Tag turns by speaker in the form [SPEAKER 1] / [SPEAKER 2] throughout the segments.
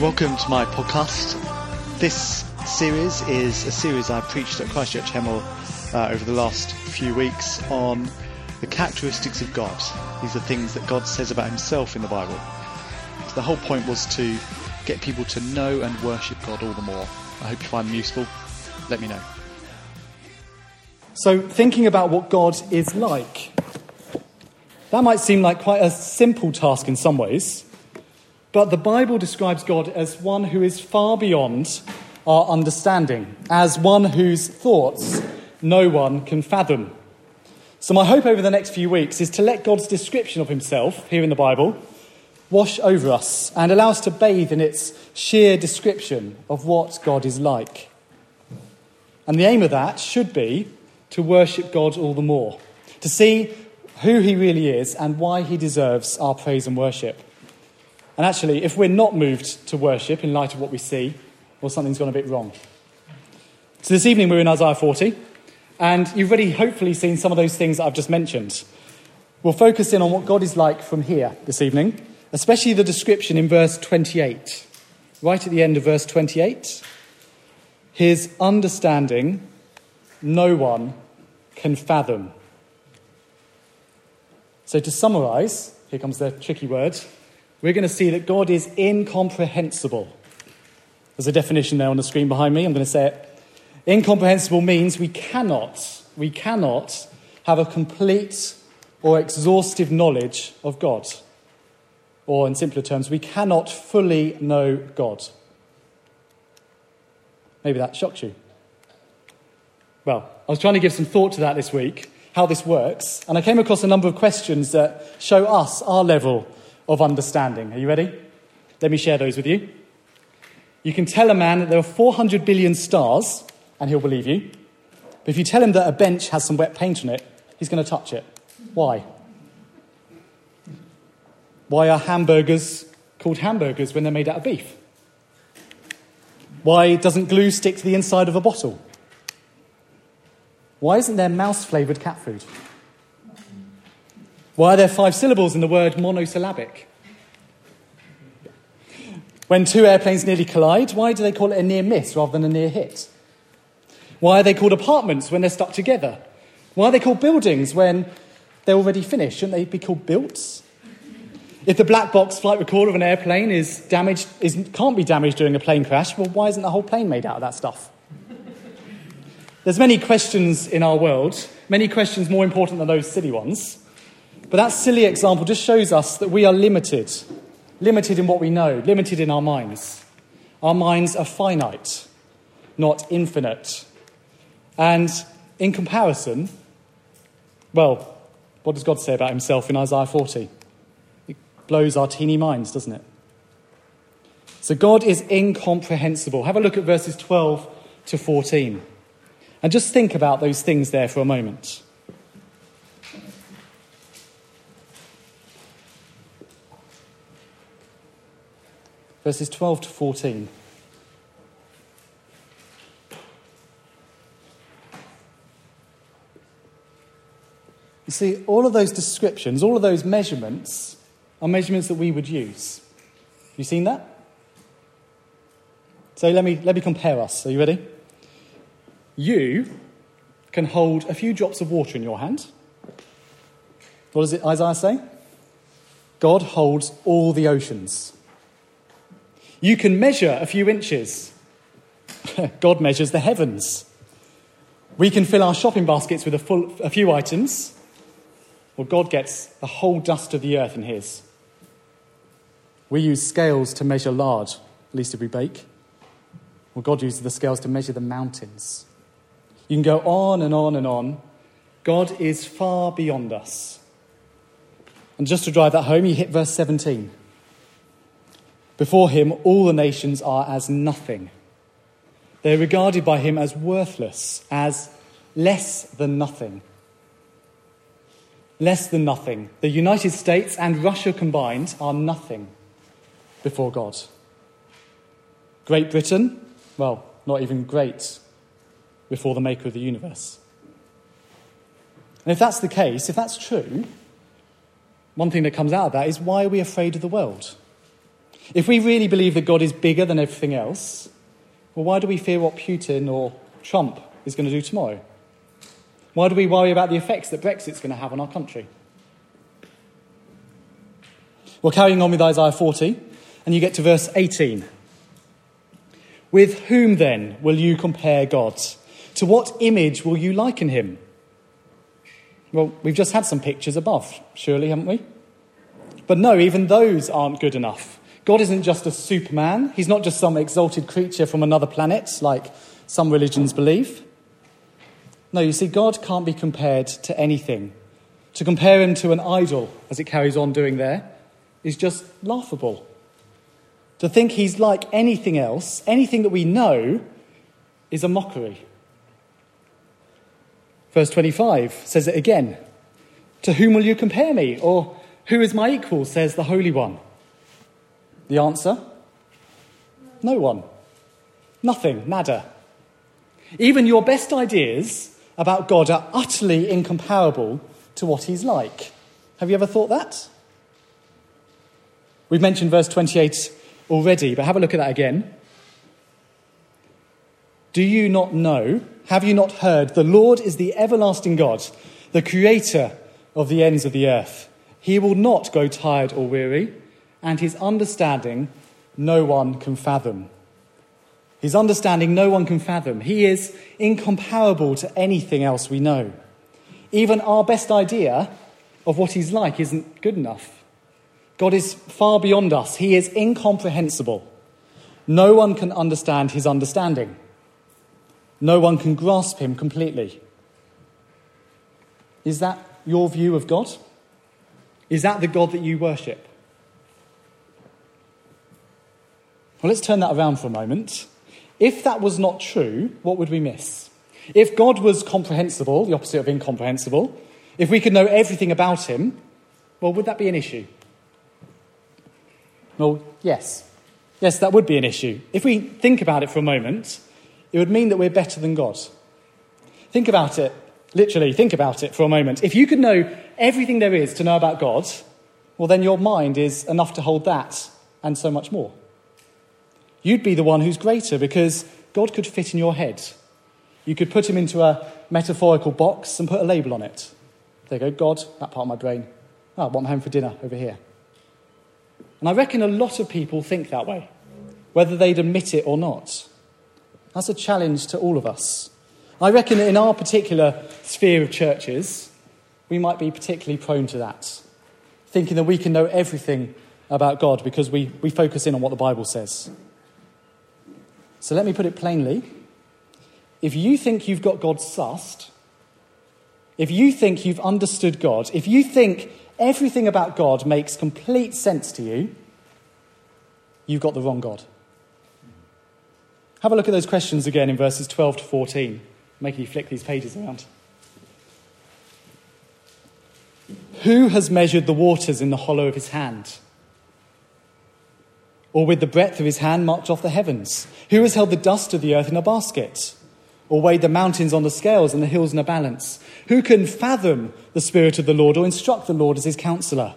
[SPEAKER 1] Welcome to my podcast. This series is a series I preached at Christchurch Hemel uh, over the last few weeks on the characteristics of God. These are things that God says about himself in the Bible. So the whole point was to get people to know and worship God all the more. I hope you find them useful. Let me know.
[SPEAKER 2] So, thinking about what God is like. That might seem like quite a simple task in some ways, but the Bible describes God as one who is far beyond our understanding, as one whose thoughts no one can fathom. So, my hope over the next few weeks is to let God's description of himself here in the Bible wash over us and allow us to bathe in its sheer description of what God is like. And the aim of that should be to worship God all the more, to see who he really is and why he deserves our praise and worship. And actually, if we're not moved to worship in light of what we see, well, something's gone a bit wrong. So this evening we're in Isaiah 40, and you've already hopefully seen some of those things that I've just mentioned. We'll focus in on what God is like from here this evening, especially the description in verse 28. Right at the end of verse 28, his understanding no one can fathom. So, to summarize, here comes the tricky word. We're going to see that God is incomprehensible. There's a definition there on the screen behind me. I'm going to say it. Incomprehensible means we cannot, we cannot have a complete or exhaustive knowledge of God. Or, in simpler terms, we cannot fully know God. Maybe that shocks you. Well, I was trying to give some thought to that this week, how this works, and I came across a number of questions that show us our level of understanding. Are you ready? Let me share those with you. You can tell a man that there are 400 billion stars, and he'll believe you. But if you tell him that a bench has some wet paint on it, he's going to touch it. Why? Why are hamburgers called hamburgers when they're made out of beef? Why doesn't glue stick to the inside of a bottle? Why isn't there mouse flavoured cat food? Why are there five syllables in the word monosyllabic? When two airplanes nearly collide, why do they call it a near miss rather than a near hit? Why are they called apartments when they're stuck together? Why are they called buildings when they're already finished? Shouldn't they be called built? If the black box flight recorder of an airplane is damaged, is, can't be damaged during a plane crash, well, why isn't the whole plane made out of that stuff? There's many questions in our world, many questions more important than those silly ones. But that silly example just shows us that we are limited, limited in what we know, limited in our minds. Our minds are finite, not infinite. And in comparison, well, what does God say about himself in Isaiah 40? It blows our teeny minds, doesn't it? So God is incomprehensible. Have a look at verses 12 to 14. And just think about those things there for a moment. Verses 12 to 14. You see, all of those descriptions, all of those measurements are measurements that we would use. You seen that? So let me, let me compare us. Are you ready? You can hold a few drops of water in your hand. What does it, Isaiah say? God holds all the oceans. You can measure a few inches. God measures the heavens. We can fill our shopping baskets with a, full, a few items. Well, God gets the whole dust of the earth in His. We use scales to measure lard, at least if we bake. Well, God uses the scales to measure the mountains. You can go on and on and on. God is far beyond us. And just to drive that home, you hit verse 17. Before him, all the nations are as nothing. They're regarded by him as worthless, as less than nothing. Less than nothing. The United States and Russia combined are nothing before God. Great Britain, well, not even great before the maker of the universe. And if that's the case, if that's true, one thing that comes out of that is why are we afraid of the world? If we really believe that God is bigger than everything else, well, why do we fear what Putin or Trump is going to do tomorrow? Why do we worry about the effects that Brexit's going to have on our country? Well, carrying on with Isaiah 40, and you get to verse 18. With whom then will you compare God? To what image will you liken him? Well, we've just had some pictures above, surely, haven't we? But no, even those aren't good enough. God isn't just a superman, he's not just some exalted creature from another planet, like some religions believe. No, you see, God can't be compared to anything. To compare him to an idol, as it carries on doing there, is just laughable. To think he's like anything else, anything that we know, is a mockery. Verse 25 says it again To whom will you compare me? Or who is my equal, says the Holy One? The answer no one. Nothing, nada. Even your best ideas about God are utterly incomparable to what He's like. Have you ever thought that? We've mentioned verse 28 already, but have a look at that again. Do you not know? Have you not heard? The Lord is the everlasting God, the creator of the ends of the earth. He will not grow tired or weary, and his understanding no one can fathom. His understanding no one can fathom. He is incomparable to anything else we know. Even our best idea of what he's like isn't good enough. God is far beyond us. He is incomprehensible. No one can understand his understanding. No one can grasp him completely. Is that your view of God? Is that the God that you worship? Well, let's turn that around for a moment. If that was not true, what would we miss? If God was comprehensible, the opposite of incomprehensible, if we could know everything about him, well, would that be an issue? Well, yes. Yes, that would be an issue. If we think about it for a moment, it would mean that we're better than God. Think about it, literally, think about it for a moment. If you could know everything there is to know about God, well, then your mind is enough to hold that and so much more. You'd be the one who's greater because God could fit in your head. You could put him into a metaphorical box and put a label on it. There you go, God, that part of my brain. Oh, what I'm having for dinner over here. And I reckon a lot of people think that way, whether they'd admit it or not. That's a challenge to all of us. I reckon in our particular sphere of churches, we might be particularly prone to that, thinking that we can know everything about God because we, we focus in on what the Bible says. So let me put it plainly. If you think you've got God sussed, if you think you've understood God, if you think everything about God makes complete sense to you, you've got the wrong God. Have a look at those questions again in verses 12 to 14, making you flick these pages around. Who has measured the waters in the hollow of his hand? Or with the breadth of his hand marked off the heavens? Who has held the dust of the earth in a basket? or weighed the mountains on the scales and the hills in a balance? Who can fathom the Spirit of the Lord or instruct the Lord as his counselor?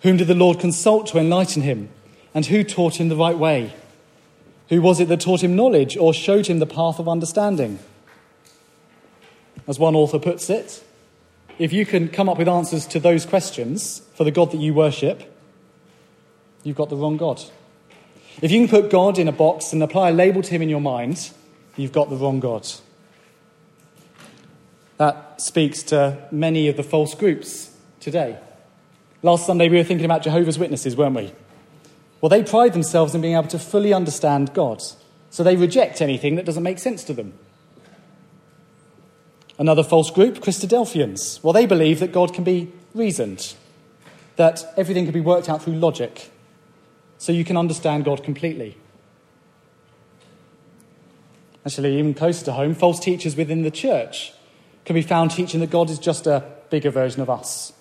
[SPEAKER 2] Whom did the Lord consult to enlighten him? And who taught him the right way? Who was it that taught him knowledge or showed him the path of understanding? As one author puts it, if you can come up with answers to those questions for the God that you worship, you've got the wrong God. If you can put God in a box and apply a label to him in your mind, you've got the wrong God. That speaks to many of the false groups today. Last Sunday, we were thinking about Jehovah's Witnesses, weren't we? Well, they pride themselves in being able to fully understand God, so they reject anything that doesn't make sense to them. Another false group, Christadelphians. Well, they believe that God can be reasoned, that everything can be worked out through logic, so you can understand God completely. Actually, even closer to home, false teachers within the church can be found teaching that God is just a bigger version of us.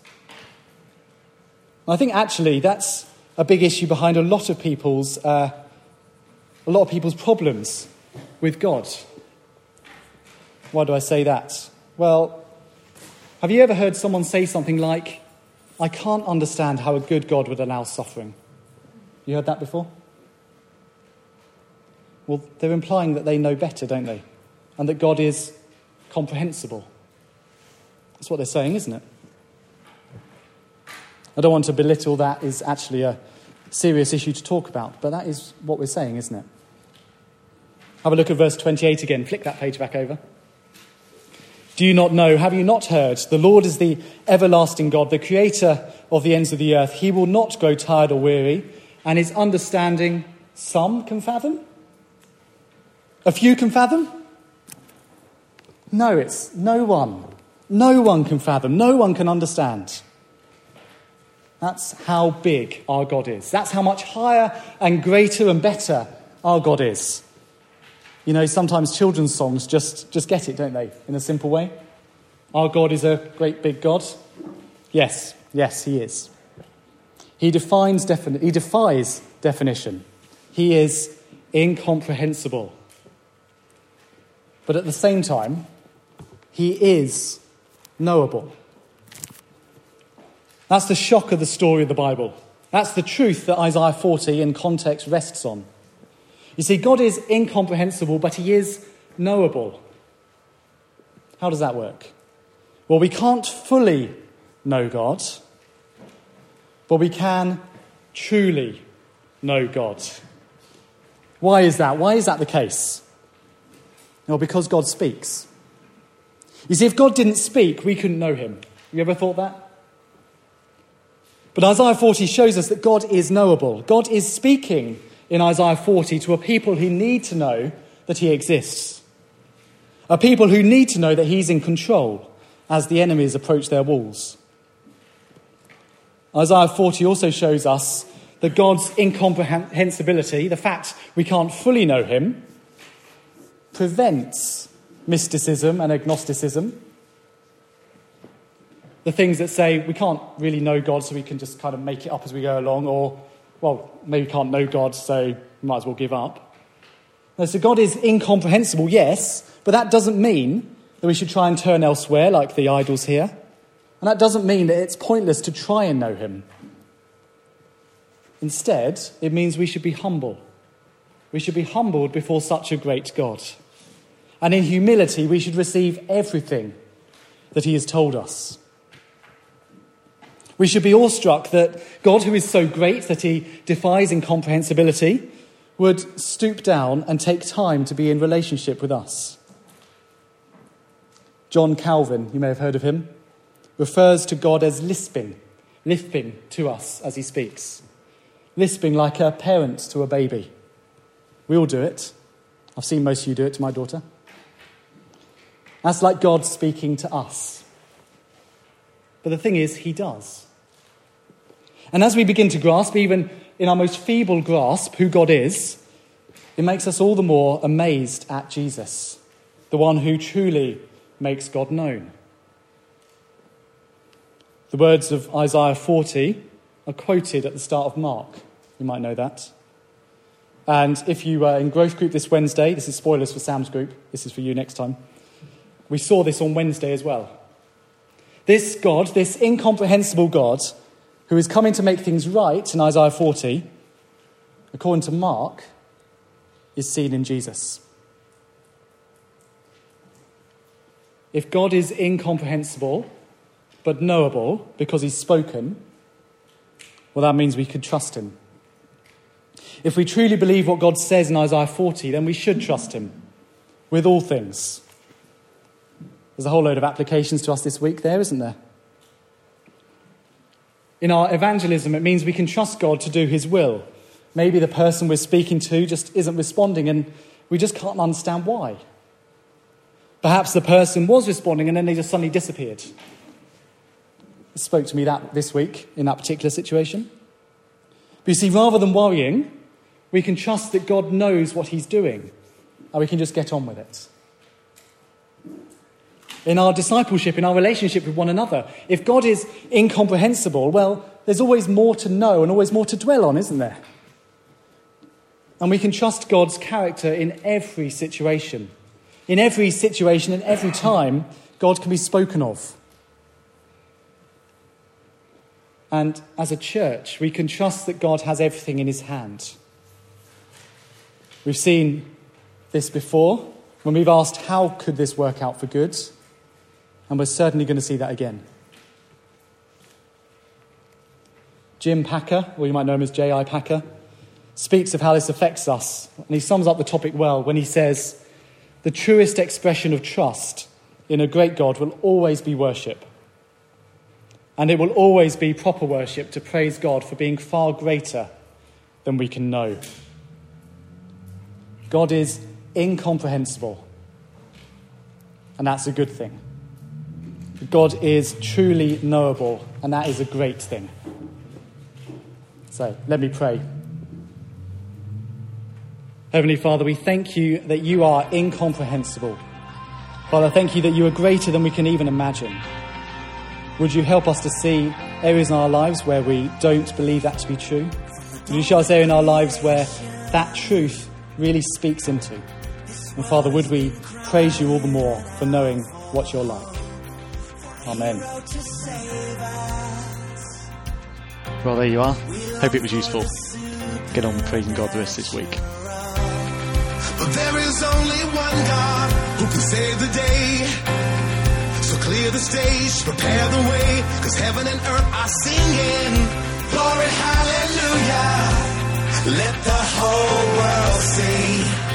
[SPEAKER 2] I think actually that's a big issue behind a lot of people's uh, a lot of people's problems with God. Why do I say that? Well, have you ever heard someone say something like, I can't understand how a good God would allow suffering? You heard that before? Well, they're implying that they know better, don't they? And that God is comprehensible. That's what they're saying, isn't it? I don't want to belittle that is actually a serious issue to talk about, but that is what we're saying, isn't it? Have a look at verse 28 again. Flick that page back over. Do you not know? Have you not heard? The Lord is the everlasting God, the creator of the ends of the earth. He will not grow tired or weary, and his understanding some can fathom? A few can fathom? No, it's no one. No one can fathom. No one can understand. That's how big our God is. That's how much higher and greater and better our God is. You know, sometimes children's songs just, just get it, don't they, in a simple way? Our God is a great big God. Yes, yes, He is. He, defines defini- he defies definition. He is incomprehensible. But at the same time, He is knowable. That's the shock of the story of the Bible. That's the truth that Isaiah 40 in context rests on. You see, God is incomprehensible, but He is knowable. How does that work? Well, we can't fully know God, but we can truly know God. Why is that? Why is that the case? Well, because God speaks. You see, if God didn't speak, we couldn't know Him. You ever thought that? But Isaiah 40 shows us that God is knowable. God is speaking in Isaiah 40 to a people who need to know that he exists, a people who need to know that he's in control as the enemies approach their walls. Isaiah 40 also shows us that God's incomprehensibility, the fact we can't fully know him, prevents mysticism and agnosticism. The things that say we can't really know God, so we can just kind of make it up as we go along, or well, maybe we can't know God, so we might as well give up. No, so God is incomprehensible, yes, but that doesn't mean that we should try and turn elsewhere like the idols here. And that doesn't mean that it's pointless to try and know Him. Instead, it means we should be humble. We should be humbled before such a great God. And in humility, we should receive everything that He has told us. We should be awestruck that God, who is so great that he defies incomprehensibility, would stoop down and take time to be in relationship with us. John Calvin, you may have heard of him, refers to God as lisping, lisping to us as he speaks, lisping like a parent to a baby. We all do it. I've seen most of you do it to my daughter. That's like God speaking to us. But the thing is, he does. And as we begin to grasp, even in our most feeble grasp, who God is, it makes us all the more amazed at Jesus, the one who truly makes God known. The words of Isaiah 40 are quoted at the start of Mark. You might know that. And if you were in growth group this Wednesday, this is spoilers for Sam's group, this is for you next time. We saw this on Wednesday as well. This God, this incomprehensible God, who is coming to make things right in Isaiah 40, according to Mark, is seen in Jesus. If God is incomprehensible but knowable because he's spoken, well, that means we could trust him. If we truly believe what God says in Isaiah 40, then we should trust him with all things. There's a whole load of applications to us this week there, isn't there? In our evangelism, it means we can trust God to do His will. Maybe the person we're speaking to just isn't responding and we just can't understand why. Perhaps the person was responding and then they just suddenly disappeared. Spoke to me that this week in that particular situation. But you see, rather than worrying, we can trust that God knows what He's doing and we can just get on with it in our discipleship, in our relationship with one another. If God is incomprehensible, well, there's always more to know and always more to dwell on, isn't there? And we can trust God's character in every situation. In every situation, in every time, God can be spoken of. And as a church, we can trust that God has everything in his hand. We've seen this before when we've asked, how could this work out for good? And we're certainly going to see that again. Jim Packer, or you might know him as J.I. Packer, speaks of how this affects us. And he sums up the topic well when he says, The truest expression of trust in a great God will always be worship. And it will always be proper worship to praise God for being far greater than we can know. God is incomprehensible, and that's a good thing. God is truly knowable, and that is a great thing. So let me pray. Heavenly Father, we thank you that you are incomprehensible. Father, thank you that you are greater than we can even imagine. Would you help us to see areas in our lives where we don't believe that to be true? Would you show us areas in our lives where that truth really speaks into? And Father, would we praise you all the more for knowing what you're like? Amen.
[SPEAKER 1] Well, there you are. Hope it was useful. Get on with praising God the rest of this week.
[SPEAKER 3] But there is only one God who can save the day. Clear the stage, prepare the way, cause heaven and earth are singing. Glory, hallelujah. Let the whole world see.